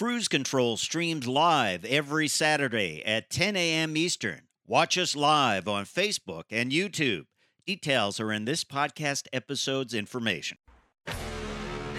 Cruise Control streams live every Saturday at 10 a.m. Eastern. Watch us live on Facebook and YouTube. Details are in this podcast episode's information.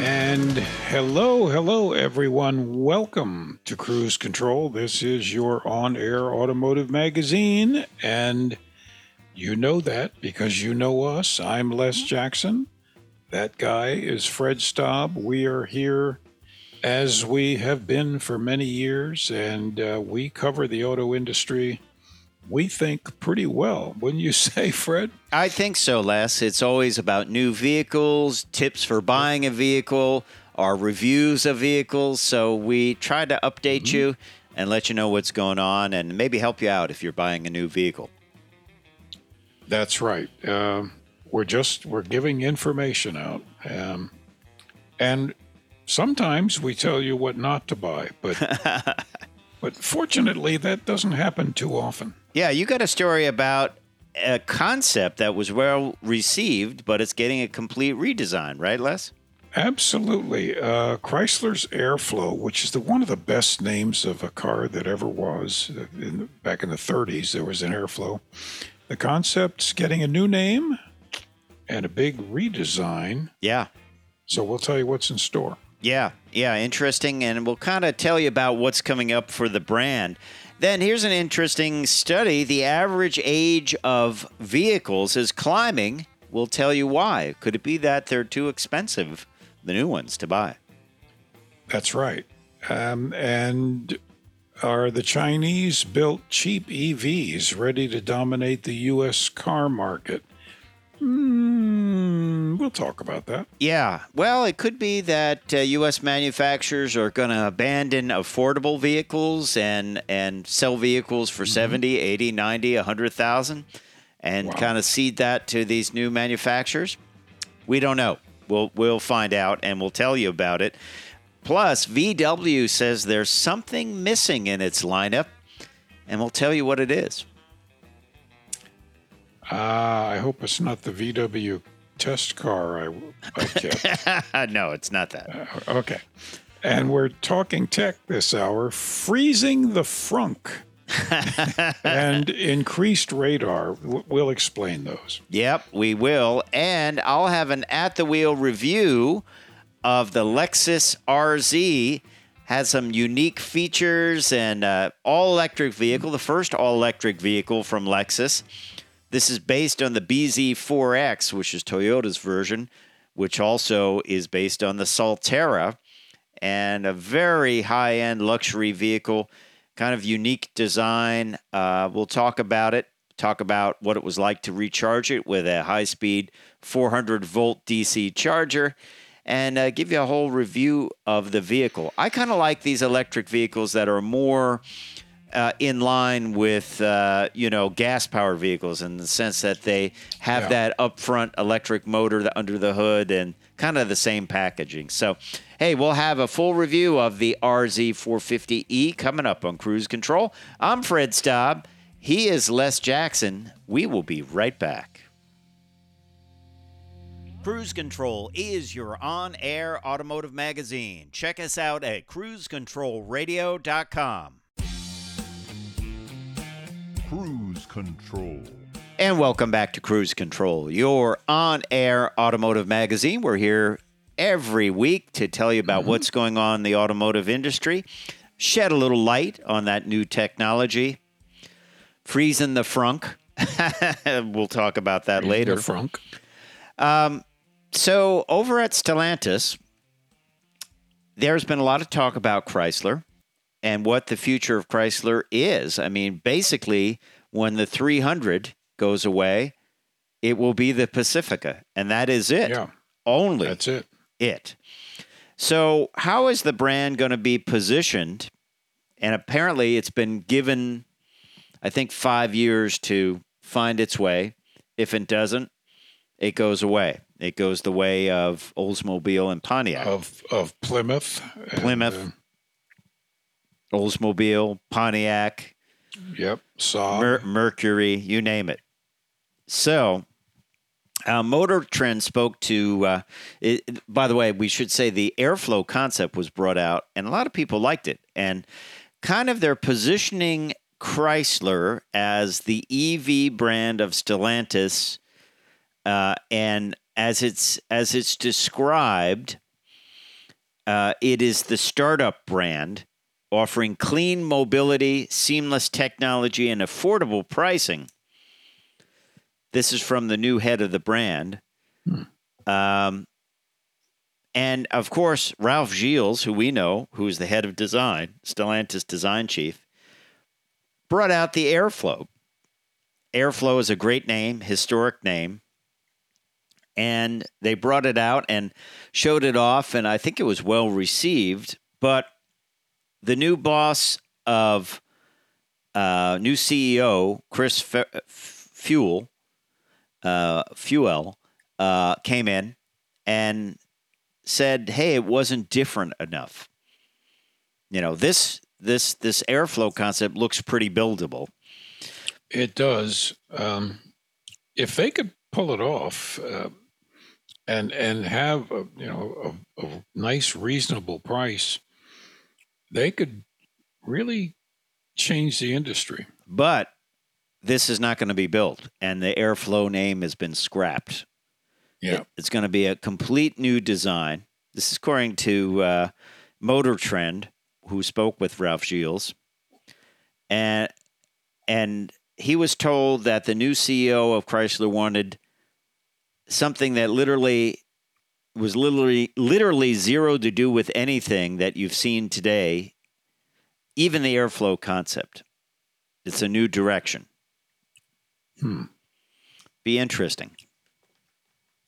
And hello, hello, everyone. Welcome to Cruise Control. This is your on air automotive magazine. And you know that because you know us. I'm Les Jackson. That guy is Fred Staab. We are here as we have been for many years, and uh, we cover the auto industry, we think, pretty well. Wouldn't you say, Fred? I think so, Les. It's always about new vehicles, tips for buying a vehicle, our reviews of vehicles. So we try to update you and let you know what's going on and maybe help you out if you're buying a new vehicle. That's right. Um, we're just we're giving information out, um, and sometimes we tell you what not to buy, but but fortunately that doesn't happen too often. Yeah, you got a story about a concept that was well received, but it's getting a complete redesign, right, Les? Absolutely, uh, Chrysler's Airflow, which is the one of the best names of a car that ever was. uh, In, back in the 30s, there was an Airflow. The concept's getting a new name and a big redesign. Yeah. So we'll tell you what's in store. Yeah, yeah, interesting. And we'll kind of tell you about what's coming up for the brand. Then here's an interesting study. The average age of vehicles is climbing. We'll tell you why. Could it be that they're too expensive, the new ones, to buy? That's right. Um, and are the Chinese built cheap EVs ready to dominate the U.S. car market? Hmm, we'll talk about that. Yeah, well, it could be that uh, U.S. manufacturers are going to abandon affordable vehicles and and sell vehicles for 70, 80, 90, 100,000 and Wow. kind of cede that to these new manufacturers. We don't know. We'll we'll find out and we'll tell you about it. Plus, VW says there's something missing in its lineup and we'll tell you what it is. Ah, I hope it's not the VW test car I, I kept. no, it's not that. okay. And we're talking tech this hour, freezing the frunk and increased radar. We'll explain those. Yep, we will. And I'll have an at the wheel review of the Lexus RZ. Has some unique features and uh, all electric vehicle, the first all electric vehicle from Lexus. This is based on the BZ4X, which is Toyota's version, which also is based on the Solterra and a very high end luxury vehicle, kind of unique design. Uh, we'll talk about it, talk about what it was like to recharge it with a high speed 400 volt DC charger, and uh, give you a whole review of the vehicle. I kind of like these electric vehicles that are more. Uh, in line with uh, you know gas powered vehicles in the sense that they have Yeah. that upfront electric motor under the hood and kind of the same packaging. So, hey, we'll have a full review of the RZ450E coming up on Cruise Control. I'm Fred Staab. He is Les Jackson. We will be right back. Cruise Control is your on air automotive magazine. Check us out at cruisecontrolradio.com. Cruise Control. And welcome back to Cruise Control, your on air automotive magazine. We're here every week to tell you about mm-hmm. what's going on in the automotive industry, shed a little light on that new technology, freezing the frunk. we'll talk about that later. The frunk. Um, so, over at Stellantis, there's been a lot of talk about Chrysler and what the future of Chrysler is. I mean, basically, when the 300 goes away, it will be the Pacifica, and that is it. Yeah. Only That's it. it. So, how is the brand going to be positioned? And apparently, it's been given I think, five years to find its way. If it doesn't, it goes away. It goes the way of Oldsmobile and Pontiac. Of of Plymouth. and, Plymouth. uh, Oldsmobile, Pontiac, yep. Saw. Mer- Mercury, you name it. So, uh, Motor Trend spoke to. Uh, it, by the way, we should say the airflow concept was brought out, and a lot of people liked it. And kind of they're positioning Chrysler as the EV brand of Stellantis, uh, and as it's as it's described, uh, it is the startup brand offering clean mobility, seamless technology, and affordable pricing. This is from the new head of the brand. Um, and of course, Ralph Gilles, who we know, who is the head of design, Stellantis design chief, brought out the Airflow. Airflow is a great name, historic name. And they brought it out and showed it off, and I think it was well received. But the new boss of uh, new CEO Chris Fe- Feuell uh, Feuell uh, came in and said, "Hey, it wasn't different enough. You know this this this airflow concept looks pretty buildable. It does. Um, if they could pull it off uh, and and have a, you know a, a nice reasonable price, they could really change the industry. But this is not going to be built, and the airflow name has been scrapped. Yeah. It- it's going to be a complete new design. This is according to uh, Motor Trend, who spoke with Ralph Gilles, and and he was told that the new CEO of Chrysler wanted something that literally was literally literally zero to do with anything that you've seen today, even the airflow concept. It's a new direction. Hmm. Be interesting.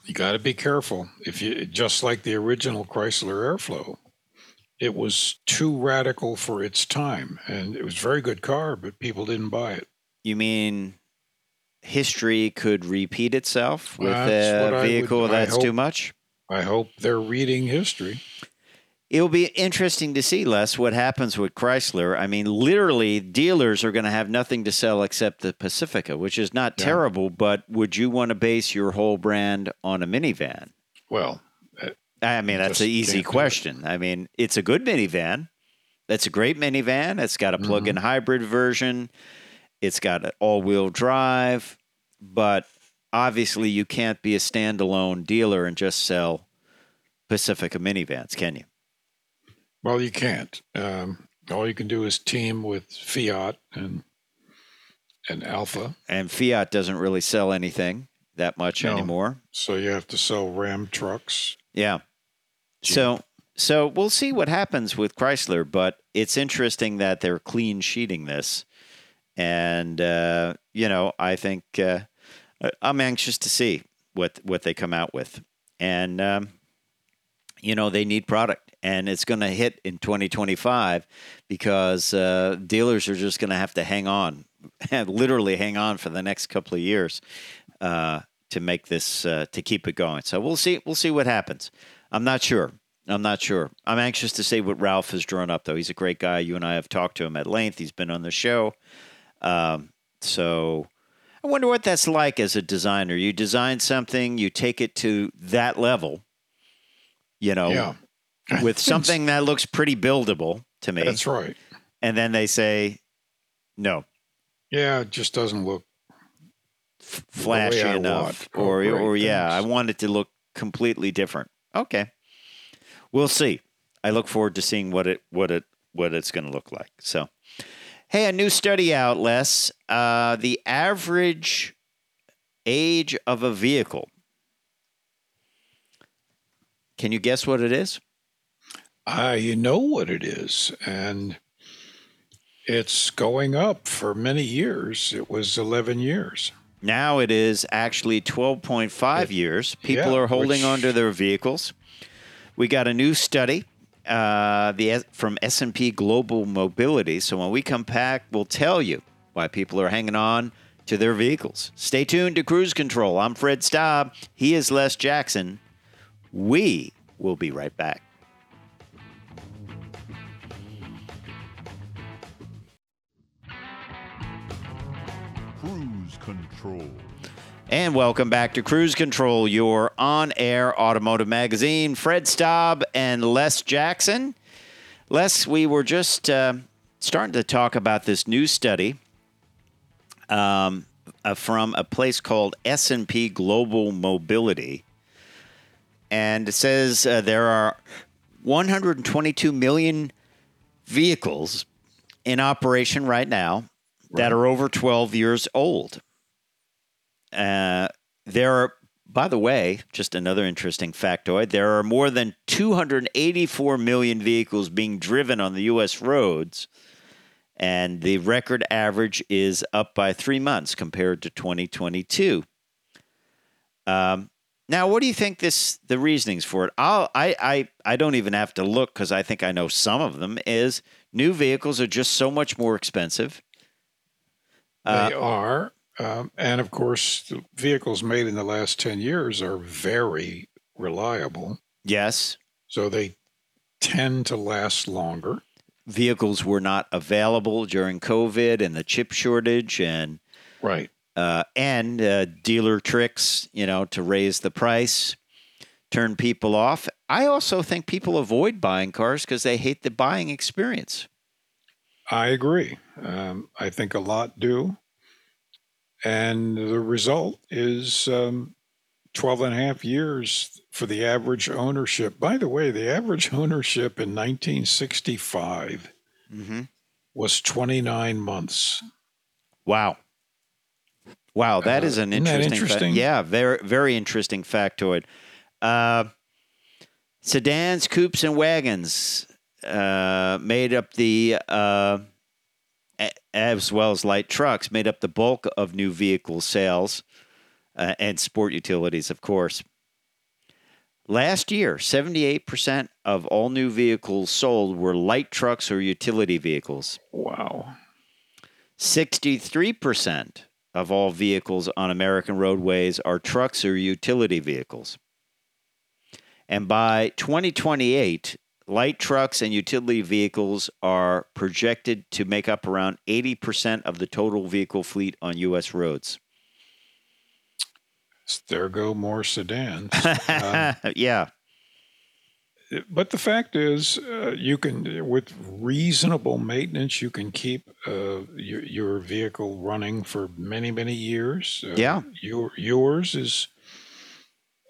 You got to be careful. If you just like the original Chrysler Airflow, it was too radical for its time, and it was a very good car, but people didn't buy it. You mean history could repeat itself with That's what I a would- vehicle I that's too much? I hope they're reading history. It'll be interesting to see, Les, what happens with Chrysler. I mean, literally, dealers are going to have nothing to sell except the Pacifica, which is not Yeah. terrible, but would you want to base your whole brand on a minivan? Well, I mean, that's an easy can't do it. question. I mean, it's a good minivan. That's a great minivan. It's got a Mm-hmm. plug-in hybrid version. It's got all-wheel drive, but obviously you can't be a standalone dealer and just sell Pacifica minivans, can you? well, you can't. Um, all you can do is team with Fiat and and Alfa. And Fiat doesn't really sell anything that much No. anymore. So you have to sell Ram trucks. Yeah. So so we'll see what happens with Chrysler, but it's interesting that they're clean sheeting this, and uh, you know I think uh, I'm anxious to see what what they come out with, and um, you know they need product, and it's going to hit in 2025 because uh, dealers are just going to have to hang on, literally hang on for the next couple of years uh, to make this uh, to keep it going. So we'll see we'll see what happens. I'm not sure. I'm not sure. I'm anxious to see what Ralph has drawn up, though. He's a great guy. You and I have talked to him at length. He's been on the show. Um, so I wonder what that's like as a designer. You design something, you take it to that level, you know, Yeah, with something that looks pretty buildable to me. that's right. And then they say, no, Yeah, it just doesn't look. flashy I enough, or Oh, or yeah, I want it to look completely different. Okay, we'll see. I look forward to seeing what it what it what it's going to look like. So, hey, a new study out, Les. Uh, the average age of a vehicle. Can you guess what it is? I know what it is, and it's going up for many years. It was 11 years. Now it is actually 12.5 years. People yeah, are holding which- on to their vehicles. We got a new study uh, the from S&P Global Mobility. So when we come back, we'll tell you why people are hanging on to their vehicles. Stay tuned to Cruise Control. I'm Fred Staab. He is Les Jackson. We will be right back. Cruise control. And welcome back to Cruise Control, your on air automotive magazine. Fred Staab and Les Jackson. Les, we were just uh, starting to talk about this new study um, uh, from a place called S&P Global Mobility. And it says uh, there are 122 million vehicles in operation right now that are over 12 years old. Uh, there are, by the way, just another interesting factoid there are more than 284 million vehicles being driven on the U.S. roads, and the record average is up by three months compared to 2022. Um, now, what do you think this the reasonings for it? I'll, I I I don't even have to look because I think I know some of them. Is new vehicles are just so much more expensive. Uh, They are. Um, and of course, the vehicles made in the last 10 years are very reliable. Yes, So they tend to last longer. vehicles were not available during COVID and the chip shortage and Right. uh, and uh, dealer tricks, you know, to raise the price, turn people off. I also think people avoid buying cars because they hate the buying experience. I agree. Um, I think a lot do. And the result is um, 12 and a half years for the average ownership. By the way, the average ownership in 1965 Mm-hmm. was 29 months. Wow. Wow, that Uh, is an isn't that interesting, fa- interesting? yeah, very very interesting factoid. Uh, sedans, coupes, and wagons uh, made up the uh, as well as light trucks made up the bulk of new vehicle sales uh, and sport utilities, of course. Last year, 78% of all new vehicles sold were light trucks or utility vehicles. Wow. 63% of all vehicles on American roadways are trucks or utility vehicles. And by 2028, light trucks and utility vehicles are projected to make up around 80% of the total vehicle fleet on U.S. roads. There go more sedans. Um, yeah. but the fact is, uh, you can, with reasonable maintenance, you can keep uh, your, your vehicle running for many, many years. Uh, Yeah. Your, yours is,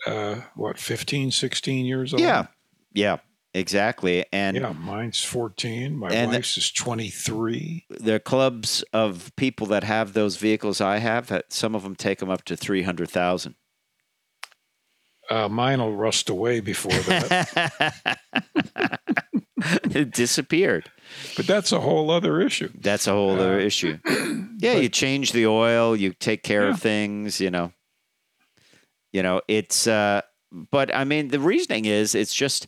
uh, what, 15, 16 years old? Yeah. Yeah. Exactly. And Yeah, mine's 14. My And the- is 23. the clubs of people that have those vehicles I have, uh, some of them take them up to 300,000. Uh, mine will rust away before that. it disappeared. but that's a whole other issue. That's a whole other issue. Yeah, you change the oil, you take care Yeah. of things, you know. You know, it's uh but I mean the reasoning is it's just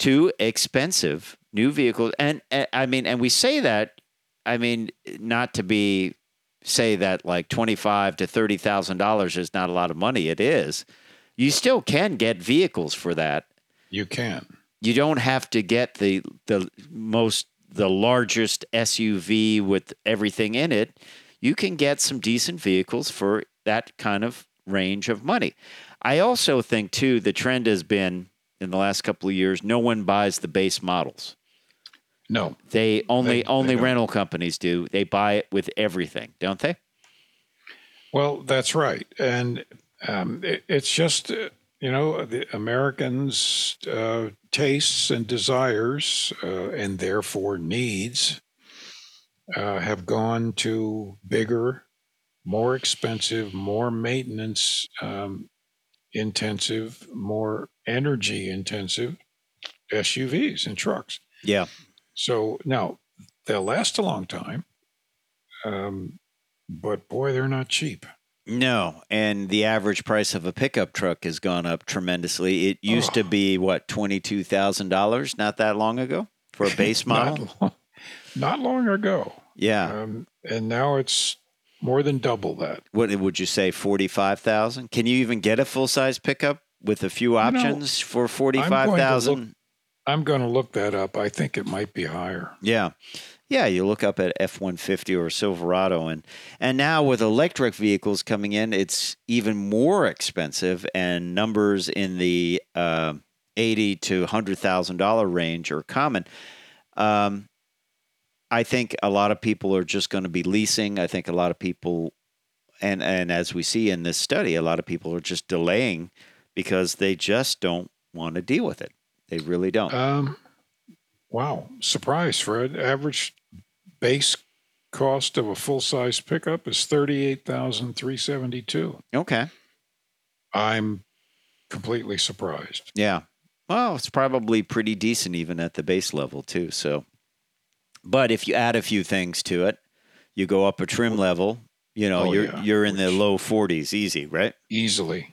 too expensive new vehicles and, and I mean and we say that I mean not to be say that like 25 to 30,000 dollars is not a lot of money it is. You still can get vehicles for that You can. you don't have to get the the most the largest SUV with everything in it. You can get some decent vehicles for that kind of range of money. I also think too the trend has been in the last couple of years no one buys the base models. No, They only They- they only don't. rental companies do. They buy it with everything, don't they? Well, that's right, and um, it, it's just uh, you know the Americans' uh, tastes and desires, uh, and therefore needs, uh, have gone to bigger, more expensive, more maintenance um, intensive, more energy intensive SUVs and trucks. Yeah. So now they'll last a long time, um, but boy, they're not cheap. No, and the average price of a pickup truck has gone up tremendously. It used to Oh. be what twenty two thousand dollars not that long ago for a base model. Not, long, not long ago. yeah, Um, and now it's more than double that. What would you say? Forty-five thousand? Can you even get a full-size pickup with a few options for forty-five thousand? I'm going to look that up. I think it might be higher. Yeah. Yeah, you look up at F one fifty or Silverado, and and now with electric vehicles coming in, it's even more expensive, and numbers in the uh, eighty to hundred thousand dollar range are common. Um, I think a lot of people are just going to be leasing. I think a lot of people, and and as we see in this study, a lot of people are just delaying because they just don't want to deal with it. They really don't. Um, wow. Surprise, Fred. Average base cost of a full size pickup is thirty eight thousand three seventy two. okay. I'm completely surprised. Yeah. Well, it's probably pretty decent even at the base level too. So, but if you add a few things to it, you go up a trim level. You know, Oh, you're yeah, you're in the low 40s, easy, right? Easily.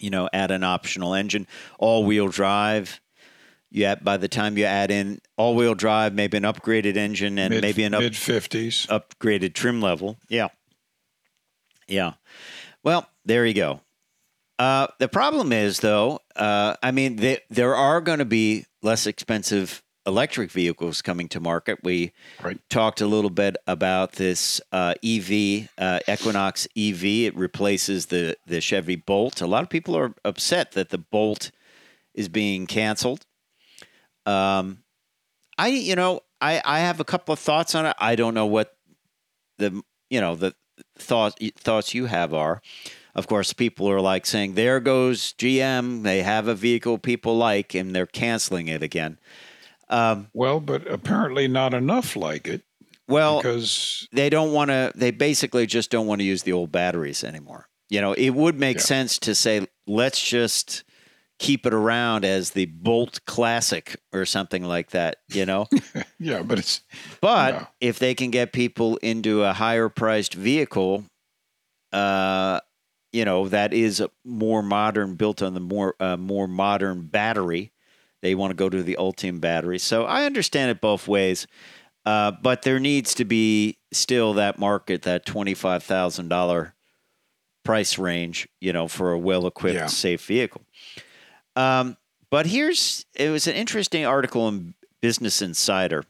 You know, add an optional engine, all-wheel drive. Add, by the time you add in all-wheel drive, maybe an upgraded engine and mid, maybe an up, mid fifties. upgraded trim level. Yeah. Yeah. Well, there you go. Uh, the problem is, though, uh, I mean, th- there are going to be less expensive electric vehicles coming to market. We Right. talked a little bit about this uh, EV, uh, Equinox EV. It replaces the, the Chevy Bolt. A lot of people are upset that the Bolt is being canceled. Um, I, you know, I, I have a couple of thoughts on it. I don't know what the, you know, the thoughts thoughts you have are. Of course, people are like saying, "There goes GM. They have a vehicle people like, and they're canceling it again." Well, but apparently not enough like it Well, because they don't want to. They basically just don't want to use the old batteries anymore. You know, it would make Yeah. sense to say, let's just keep it around as the Bolt Classic or something like that. You know, yeah, but it's but Yeah. if they can get people into a higher priced vehicle, uh, you know, that is more modern, built on the more uh, more modern battery. They want to go to the Ultium battery. So I understand it both ways. Uh, but there needs to be still that market, that twenty-five thousand dollar price range, you know, for a well-equipped, Yeah. safe vehicle. Um, but here's it was an interesting article in Business Insider,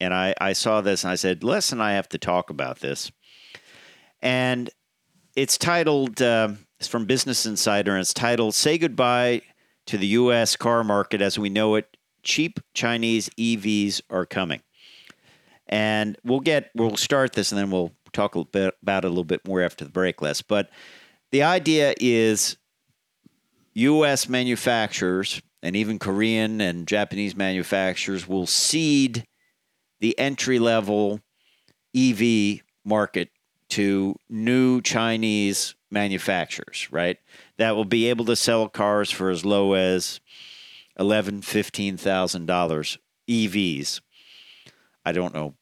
and I, I saw this and I said, Les and I have to talk about this. And it's titled, um it's from Business Insider, and it's titled "Say Goodbye to the U.S. Car Market as We Know It." Cheap Chinese EVs are coming, and we'll get we'll start this, and then we'll talk a bit about it a little bit more after the break, Les. But the idea is U.S. manufacturers and even Korean and Japanese manufacturers will cede the entry level EV market to new Chinese manufacturers, right? That will be able to sell cars for as low as eleven, fifteen thousand dollars EVs. I don't know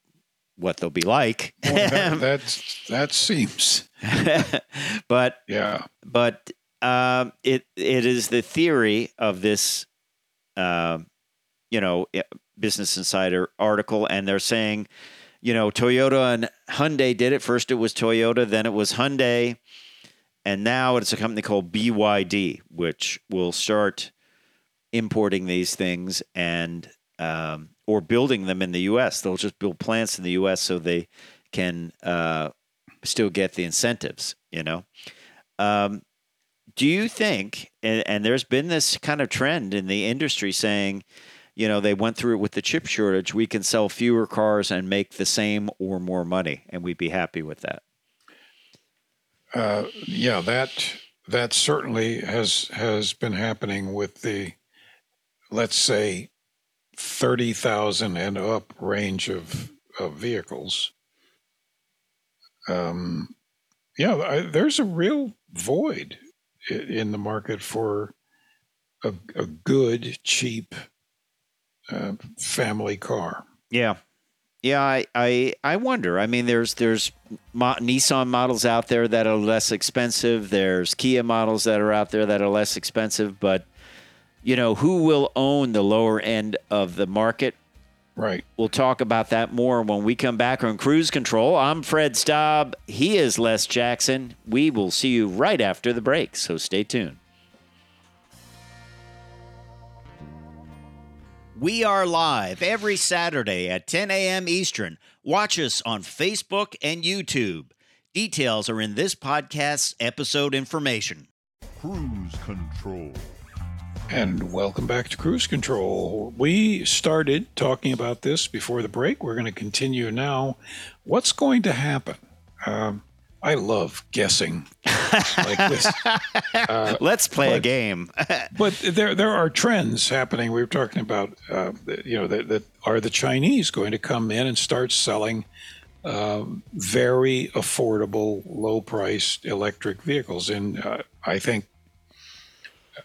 what they'll be like, well, that, that's that seems but yeah but um, it it is the theory of this, um, you know, Business Insider article, and they're saying, you know, Toyota and Hyundai did it. First, it was Toyota, then it was Hyundai, and now it's a company called BYD, which will start importing these things and um, or building them in the U.S. They'll just build plants in the U.S. so they can uh, still get the incentives. You know. Um, do you think and, and there's been this kind of trend in the industry saying you know they went through it with the chip shortage we can sell fewer cars and make the same or more money and we'd be happy with that uh, yeah that that certainly has has been happening with the let's say thirty thousand and up range of of vehicles. Um, yeah, I, there's a real void in the market for a, a good, cheap uh, family car. yeah yeah I, I i wonder i mean there's there's mo- nissan models out there that are less expensive there's kia models that are out there that are less expensive but you know who will own the lower end of the market Right. We'll talk about that more when we come back on Cruise Control. I'm Fred Staab. He is Les Jackson. We will see you right after the break, so stay tuned. We are live every Saturday at 10 a.m. Eastern. Watch us on Facebook and YouTube. Details are in this podcast's episode information. Cruise control. And welcome back to Cruise Control. We started talking about this before the break. We're going to continue now. What's going to happen? Um, I love guessing like this. Let's play a game. But there, there are trends happening. We were talking about, uh, you know, that, that are the Chinese going to come in and start selling um, very affordable, low-priced electric vehicles? And uh, I think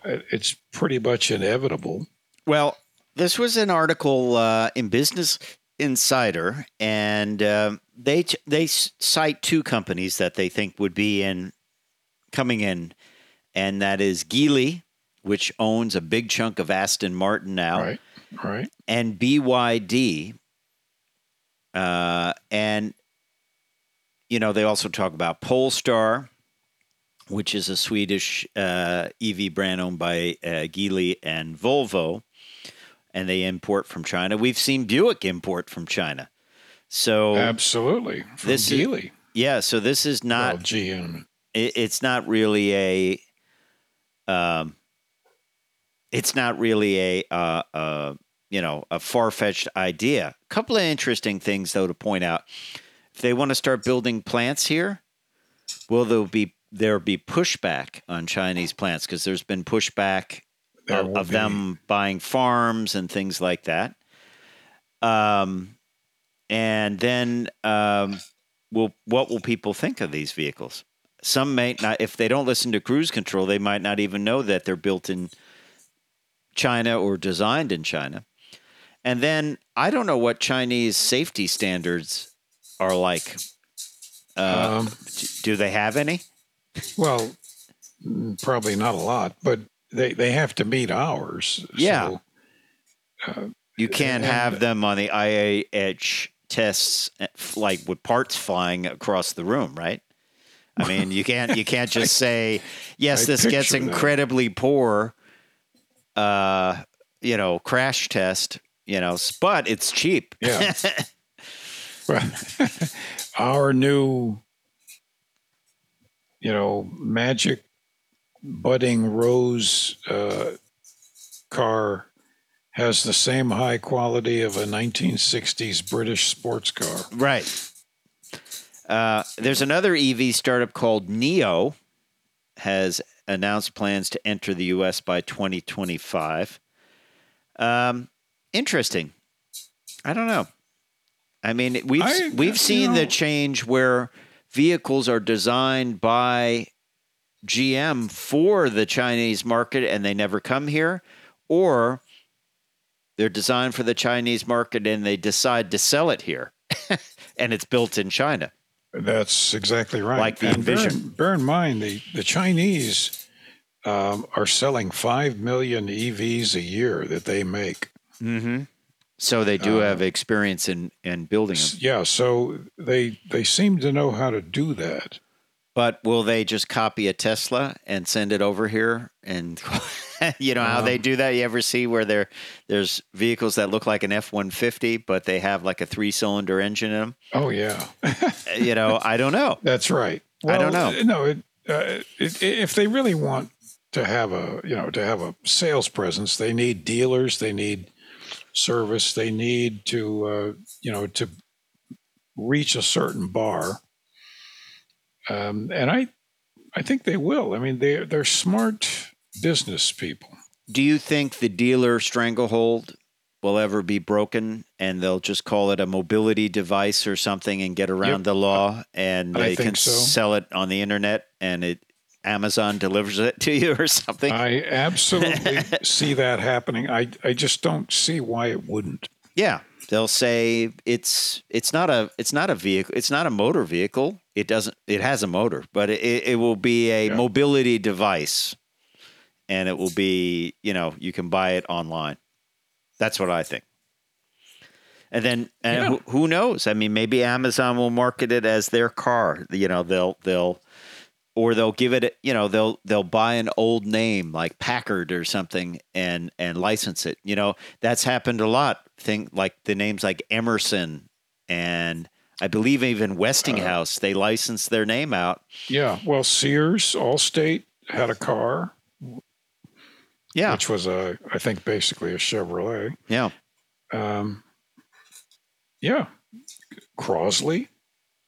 uh, it's pretty much inevitable. Well, this was an article uh, in Business Insider, and um they they cite two companies that they think would be in coming in, and that is Geely, which owns a big chunk of Aston Martin now, Right, right. and BYD. Uh, and you know they also talk about Polestar, which is a Swedish uh, EV brand owned by uh, Geely and Volvo, and they import from China. We've seen Buick import from China, so Absolutely. From This is- yeah. So this is not well, GM. it, it's not really a um it's not really a uh, uh you know a far-fetched idea a couple of interesting things though to point out if they want to start building plants here will there be there be pushback on chinese plants because there's been pushback of, of them buying farms and things like that um and then um will what will people think of these vehicles some may not if they don't listen to cruise control they might not even know that they're built in china or designed in china and then i don't know what chinese safety standards are like uh, Um, do they have any well, probably not a lot, but they, they have to meet ours. Yeah. So, you can't have them on the IAH tests eh, like with parts flying across the room right i mean you can't you can't just say yes I this gets picture that. incredibly poor uh you know crash test you know but it's cheap Yeah. our new, you know, magic budding rose uh, car has the same high quality of a 1960s British sports car. Right. Uh, there's another EV startup called NIO has announced plans to enter the U.S. by 2025. Um, interesting. I don't know. I mean, we've I- we've seen know- the change where vehicles are designed by GM for the Chinese market and they never come here, or they're designed for the Chinese market and they decide to sell it here, and it's built in China. That's exactly right. Like the and bear, Envision. in- bear in mind, the, the Chinese um, are selling 5 million EVs a year that they make. Mm-hmm. So they do Uh, have experience in in building them. Yeah, so they they seem to know how to do that. But will they just copy a Tesla and send it over here? And you know how they Um, do that? You ever see where there there's vehicles that look like an F one fifty, but they have like a three cylinder engine in them? Oh yeah, You know, I don't know. that's right. I don't know. No, it, uh, it, if they really want to have a you know to have a sales presence, they need dealers. They need service. They need to uh, you know to reach a certain bar. Um, and I, I think they will. I mean, they they're smart business people. Do you think the dealer stranglehold will ever be broken and they'll just call it a mobility device or something and get around Yep. the law and I they can so. sell it on the internet and it Amazon delivers it to you or something? I absolutely see that happening. I I just don't see why it wouldn't. Yeah, they'll say it's it's not a it's not a vehicle it's not a motor vehicle. It doesn't it has a motor, but it, it will be a Yeah. mobility device, and it will be you know you can buy it online. That's what I think. And then, and Yeah. who, who knows? I mean, maybe Amazon will market it as their car. You know, they'll they'll, or they'll give it. You know, they'll they'll buy an old name like Packard or something and and license it. You know, that's happened a lot. Think like the names like Emerson and I believe even Westinghouse. Uh-huh. they licensed their name out. Yeah. Well, Sears, Allstate had a car, Yeah, which was a, I think, basically a Chevrolet. yeah. Um, yeah. Crosley.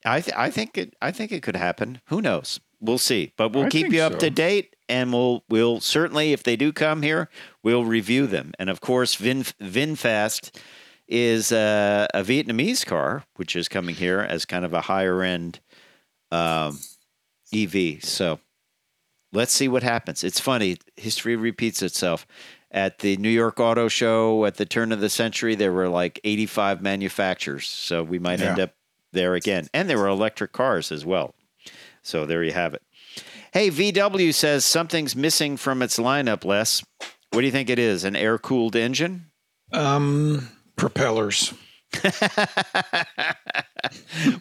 I th- I think it I think it could happen. Who knows? We'll see. But we'll I keep you up so. to date and we'll we'll certainly if they do come here, we'll review them. And of course, Vin VinFast is uh, a Vietnamese car which is coming here as kind of a higher end um, EV. So let's see what happens. It's funny, history repeats itself. At the New York Auto Show at the turn of the century, there were like 85 manufacturers. So we might end up there again. And there were electric cars as well. So there you have it. Hey, VW says something's missing from its lineup, Les. What do you think it is? An air cooled engine? Um, propellers.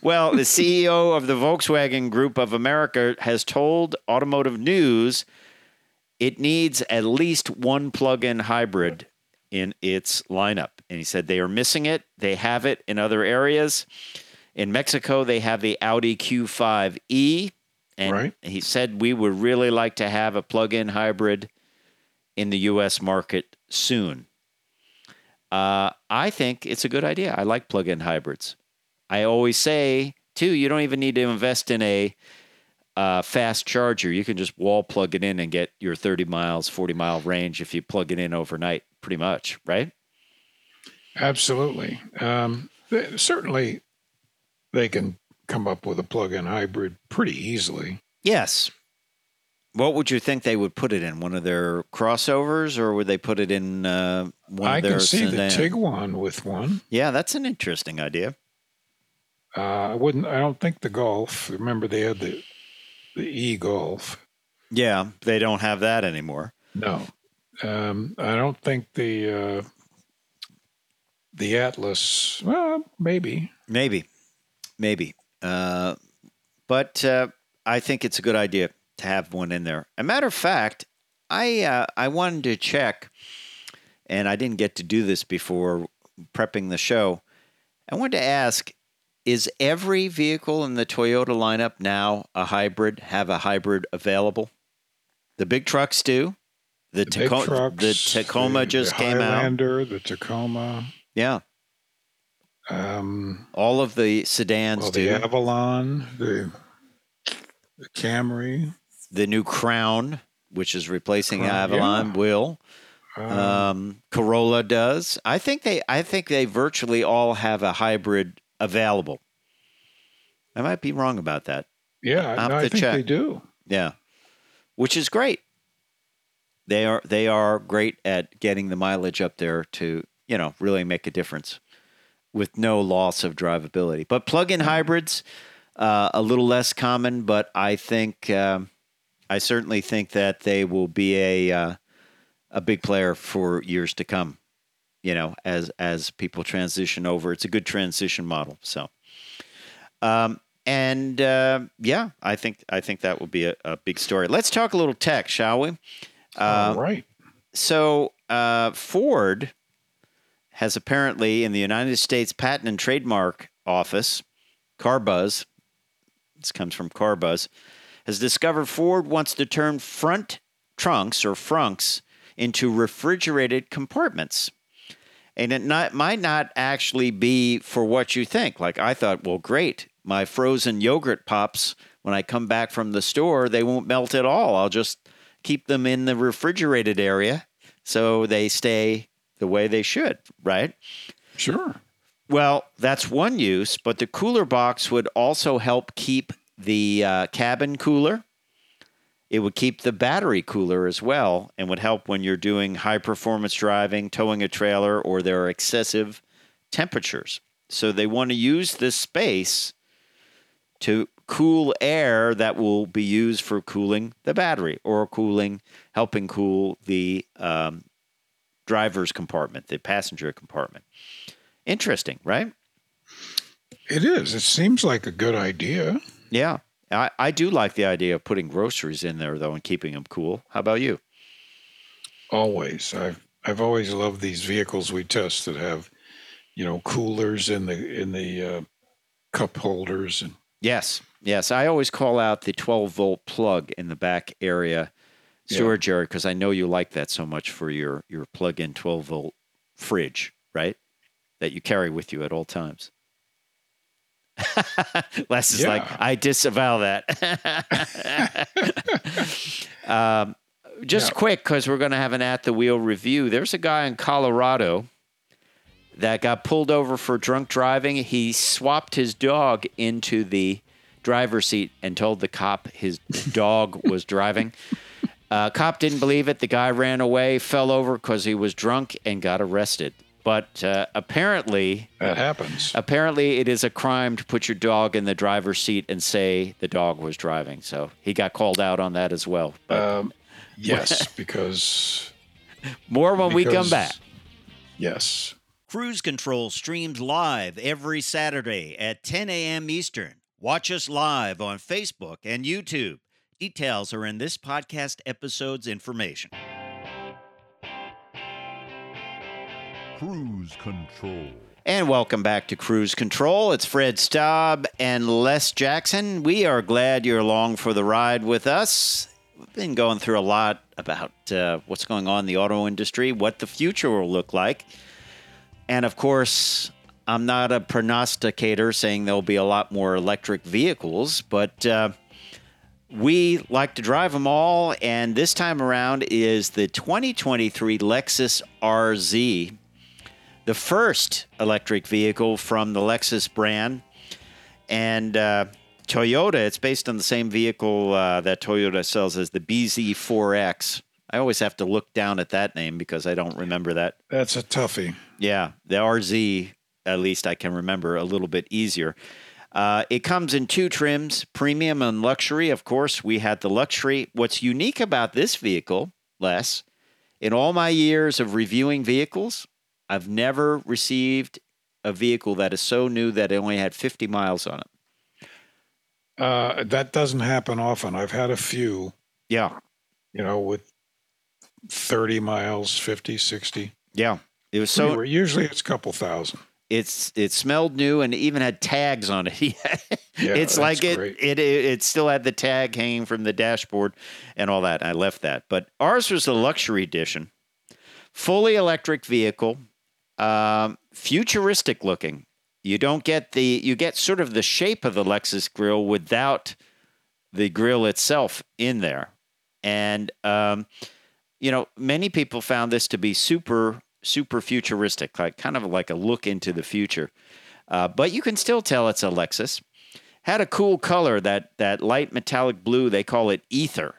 Well, the CEO of the Volkswagen Group of America has told Automotive News it needs at least one plug in hybrid in its lineup. And he said they are missing it. They have it in other areas. In Mexico, they have the Audi Q5e. And Right. he said we would really like to have a plug in hybrid in the U.S. market soon. Uh, I think it's a good idea. I like plug in hybrids. I always say, too, you don't even need to invest in a uh, fast charger. You can just wall plug it in and get your 30 miles, 40 mile range if you plug it in overnight, pretty much, right? Absolutely. Um, they, certainly, they can come up with a plug-in hybrid pretty easily. Yes. What would you think they would put it in? One of their crossovers, or would they put it in uh, one I of their can see the? Tiguan with one. Yeah, that's an interesting idea. Uh, I wouldn't. I don't think the Golf. Remember, they had the the e Golf. Yeah, they don't have that anymore. No, um, I don't think the uh, the Atlas. Well, maybe. Maybe, maybe. Uh, but uh, I think it's a good idea to have one in there. A matter of fact, I uh, I wanted to check, and I didn't get to do this before prepping the show. I wanted to ask: Is every vehicle in the Toyota lineup now a hybrid? Have a hybrid available? The big trucks do. The, The big Taco- trucks. the Tacoma the- just the came out. The Tacoma. Yeah, Um, all of the sedans well, do. the Avalon, the the Camry. The new Crown, which is replacing Crown, Avalon, yeah. will. Uh, Um, Corolla does. I think they. I think they virtually all have a hybrid available. I might be wrong about that. yeah, no, I think check. they do. Yeah, which is great. They are they are great at getting the mileage up there to you know really make a difference with no loss of drivability. But plug-in hybrids uh, a little less common, but I think um, I certainly think that they will be a uh, a big player for years to come. You know, as as people transition over, it's a good transition model. So, um, and uh, yeah, I think I think that will be a, a big story. Let's talk a little tech, shall we? Uh, All right. so uh, Ford has apparently in the United States Patent and Trademark Office, CarBuzz, this comes from CarBuzz, has discovered Ford wants to turn front trunks or frunks into refrigerated compartments. And it not, might not actually be for what you think. Like I thought, well, great. My frozen yogurt pops, when I come back from the store, they won't melt at all. I'll just keep them in the refrigerated area so they stay the way they should, right? Sure. Well, that's one use, but the cooler box would also help keep the uh, cabin cooler. It would keep the battery cooler as well and would help when you're doing high performance driving, towing a trailer, or there are excessive temperatures. So they want to use this space to cool air that will be used for cooling the battery or cooling, helping cool the um, driver's compartment, the passenger compartment. Interesting, right? It is. It seems like a good idea. Yeah. I, I do like the idea of putting groceries in there though and keeping them cool. How about you? Always. I've I've always loved these vehicles we test that have, you know, coolers in the in the uh, cup holders and Yes. Yes. I always call out the 12 volt plug in the back area storage area because I know you like that so much for your your plug in 12 volt fridge, right? That you carry with you at all times. Les is like, I disavow that. um, just Yeah. quick, because we're going to have an at the wheel review. There's a guy in Colorado that got pulled over for drunk driving. He swapped his dog into the driver's seat and told the cop his dog was driving. Uh, cop didn't believe it. The guy ran away, fell over because he was drunk, and got arrested. But uh, apparently, that happens. apparently, it is a crime to put your dog in the driver's seat and say the dog was driving. So he got called out on that as well. But Um, yes, because more when we come back. yes. Cruise Control streams live every Saturday at 10 a.m. Eastern. Watch us live on Facebook and YouTube. Details are in this podcast episode's information. Cruise Control. And welcome back to Cruise Control. It's Fred Staab and Les Jackson. We are glad you're along for the ride with us. We've been going through a lot about uh, what's going on in the auto industry, what the future will look like. And of course, I'm not a prognosticator saying there'll be a lot more electric vehicles, but uh, we like to drive them all. And this time around is the 2023 Lexus RZ the first electric vehicle from the Lexus brand. And uh, Toyota, it's based on the same vehicle uh, that Toyota sells as the BZ4X. I always have to look down at that name because I don't remember that. That's a toughie. Yeah, the RZ, at least I can remember a little bit easier. Uh, it comes in two trims, premium and luxury. Of course, we had the luxury. What's unique about this vehicle, Les, in all my years of reviewing vehicles, I've never received a vehicle that is so new that it only had 50 miles on it. Uh, that doesn't happen often. I've had a few, Yeah, you know, with 30 miles, 50, 60. yeah. It was So usually it's a couple thousand. it's it smelled new and even had tags on it. Yeah, it's like it, great. it it it still had the tag hanging from the dashboard and all that. I left that, but ours was the luxury edition, fully electric vehicle, um, futuristic looking. You don't get the you get sort of the shape of the Lexus grill without the grill itself in there, and um, you know many people found this to be super super futuristic, like kind of like a look into the future. Uh, but you can still tell it's a Lexus. Had a cool color that that light metallic blue. They call it ether,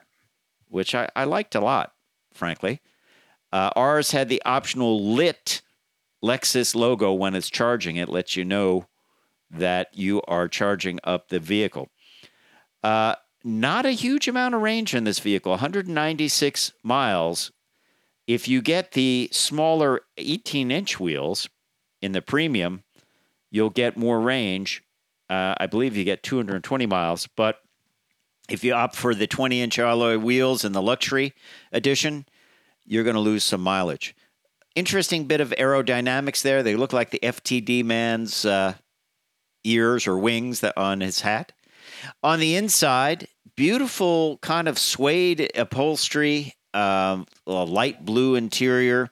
which I, I liked a lot, frankly. Uh, ours had the optional lit Lexus logo when it's charging. It lets you know that you are charging up the vehicle. Uh, not a huge amount of range in this vehicle 196 miles. If you get the smaller 18 inch wheels in the premium, you'll get more range. Uh, I believe you get 220 miles. But if you opt for the 20 inch alloy wheels in the luxury edition, you're going to lose some mileage. Interesting bit of aerodynamics there. They look like the FTD man's uh, ears or wings that on his hat. On the inside, beautiful kind of suede upholstery, um, a light blue interior.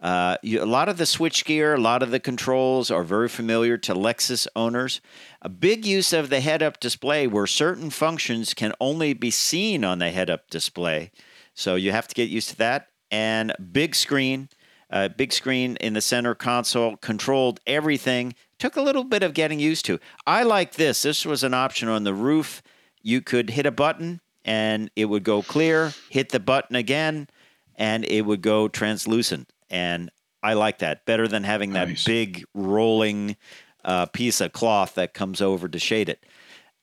Uh, you, a lot of the switchgear, a lot of the controls are very familiar to Lexus owners. A big use of the head up display where certain functions can only be seen on the head up display. So you have to get used to that. And big screen, uh, big screen in the center console, controlled everything. Took a little bit of getting used to. I like this. This was an option on the roof. You could hit a button and it would go clear, hit the button again, and it would go translucent. And I like that better than having that Nice. big rolling uh, piece of cloth that comes over to shade it.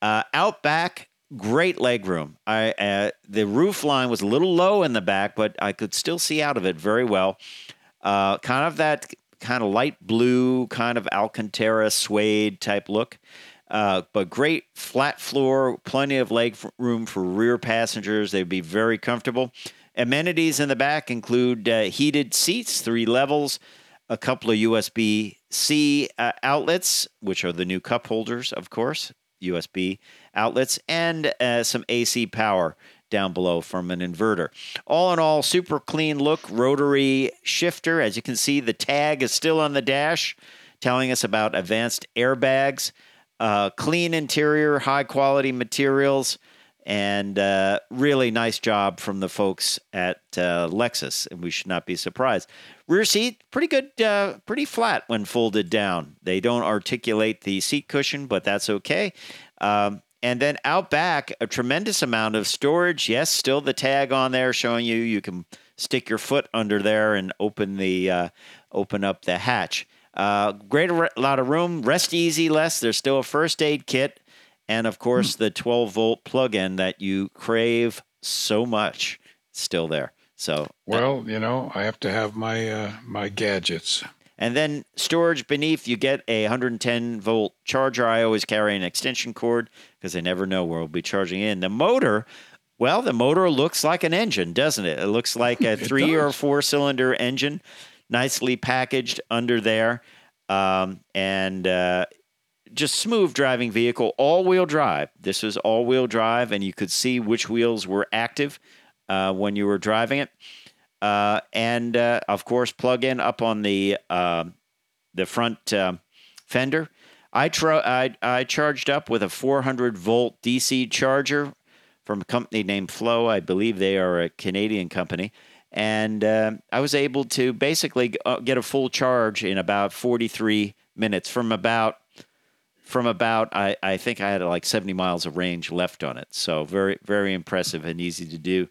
Uh, out back, great leg room. I uh, the roof line was a little low in the back, but I could still see out of it very well. Uh, kind of that kind of light blue, kind of Alcantara suede type look. Uh, but great flat floor, plenty of leg room for rear passengers. They'd be very comfortable. Amenities in the back include uh, heated seats, three levels, a couple of USB C uh, outlets, which are the new cup holders, of course, USB outlets, and uh, some AC power down below from an inverter. All in all, super clean look, rotary shifter. As you can see, the tag is still on the dash, telling us about advanced airbags, uh, clean interior, high quality materials, and uh, really nice job from the folks at uh, Lexus. And we should not be surprised. Rear seat, pretty good, uh, pretty flat when folded down. They don't articulate the seat cushion, but that's okay. Um, and then out back, a tremendous amount of storage. Yes, still the tag on there showing you you can stick your foot under there and open the uh, open up the hatch. Uh, great a lot of room. Rest easy, Les. There's still a first aid kit, and of course the 12 volt plug-in that you crave so much. Still there. So Well, you know, I have to have my uh, my gadgets. And then storage beneath, you get a 110 volt charger. I always carry an extension cord because I never know where I'll be charging in. The motor, well, the motor looks like an engine, doesn't it? It looks like a three or four cylinder engine, nicely packaged under there. Um, and uh, just smooth driving vehicle, all wheel drive. This was all wheel drive, and you could see which wheels were active uh, when you were driving it uh, and uh, of course plug in up on the um the front um fender. I, tr- I I charged up with a 400 volt DC charger from a company named FLO. I believe they are a Canadian company, and uh, I was able to basically uh, get a full charge in about 43 minutes from about from about I, I think I had like 70 miles of range left on it. So very very impressive and easy to do.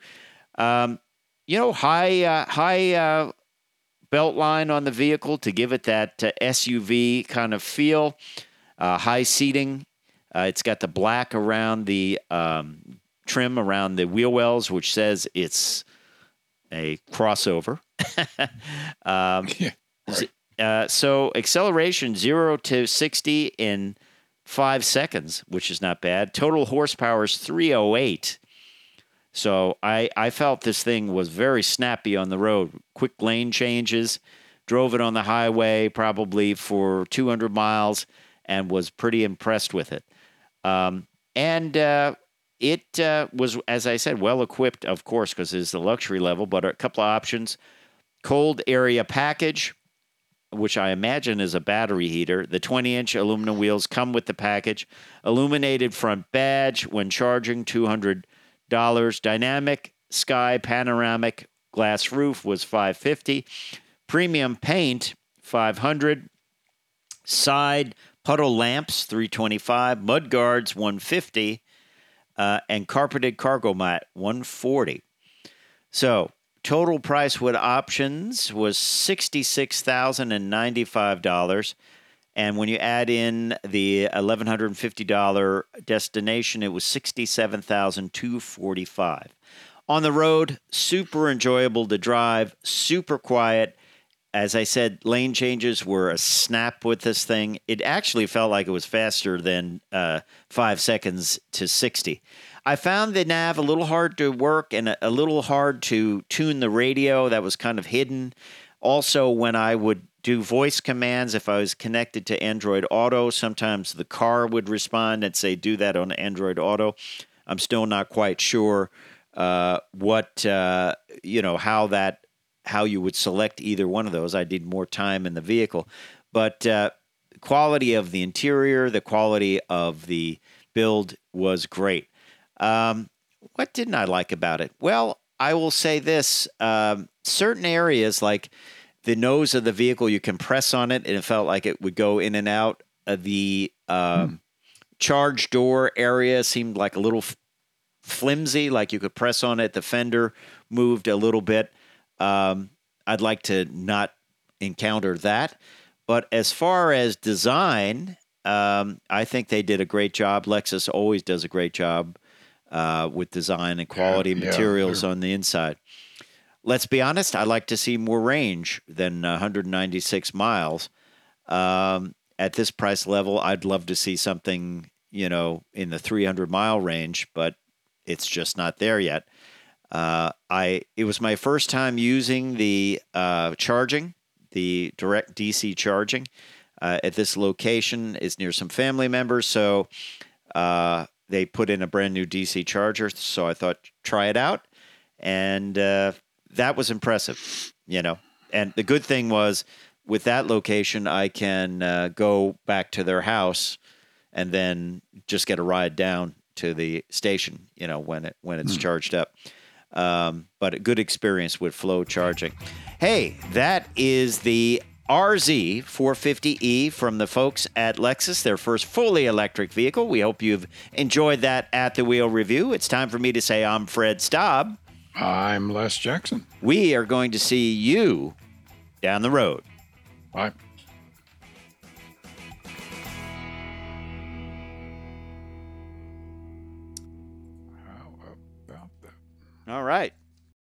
Um, you know, high uh, high uh, belt line on the vehicle to give it that uh, SUV kind of feel. Uh, high seating. Uh, it's got the black around the um, trim around the wheel wells, which says it's a crossover. um, Yeah, right. uh, so acceleration zero to sixty in five seconds, which is not bad. Total horsepower is three oh eight. So I I felt this thing was very snappy on the road. Quick lane changes. Drove it on the highway probably for 200 miles and was pretty impressed with it. Um, and uh, it uh, was, as I said, well equipped, of course, because it's the luxury level, but a couple of options. Cold area package, which I imagine is a battery heater. The 20 inch aluminum wheels come with the package. Illuminated front badge when charging, $200. Dynamic sky panoramic glass roof was 550 Premium paint, 500 Side puddle lamps, 325 Mud guards, 150 uh, and carpeted cargo mat, 140 So total price with options was $66,095. And when you add in the $1,150 destination, it was 67,245. On the road, super enjoyable to drive, super quiet. As I said, lane changes were a snap with this thing. It actually felt like it was faster than uh, five seconds to 60. I found the nav a little hard to work and a, a little hard to tune the radio. That was kind of hidden. Also, when I would do voice commands, if I was connected to Android Auto, sometimes the car would respond and say, do that on Android Auto. I'm still not quite sure uh, what, uh, you know, how that, how you would select either one of those. I did more time in the vehicle. But uh, quality of the interior, the quality of the build was great. Um, what didn't I like about it? Well, I will say this um, certain areas, like the nose of the vehicle, you can press on it and it felt like it would go in and out. Uh, the um, charge door area seemed like a little f- flimsy, like you could press on it. The fender moved a little bit. Um, I'd like to not encounter that. But as far as design, um, I think they did a great job. Lexus always does a great job uh, with design and quality yeah, materials on the inside. Let's be honest, I like to see more range than 196 miles. Um, at this price level, I'd love to see something, you know, in the 300 mile range, but it's just not there yet. Uh, I it was my first time using the uh, charging, the direct DC charging uh, at this location. is near some family members, so uh, they put in a brand new DC charger. So I thought try it out, and uh, that was impressive. You know, and the good thing was with that location, I can uh, go back to their house and then just get a ride down to the station. You know, when it when it's charged up. Um, but a good experience with FLO charging. Hey, that is the RZ 450E from the folks at Lexus, their first fully electric vehicle. We hope you've enjoyed that at the wheel review. It's time for me to say I'm Fred Staab. I'm Les Jackson. We are going to see you down the road. Bye. How about that? All right.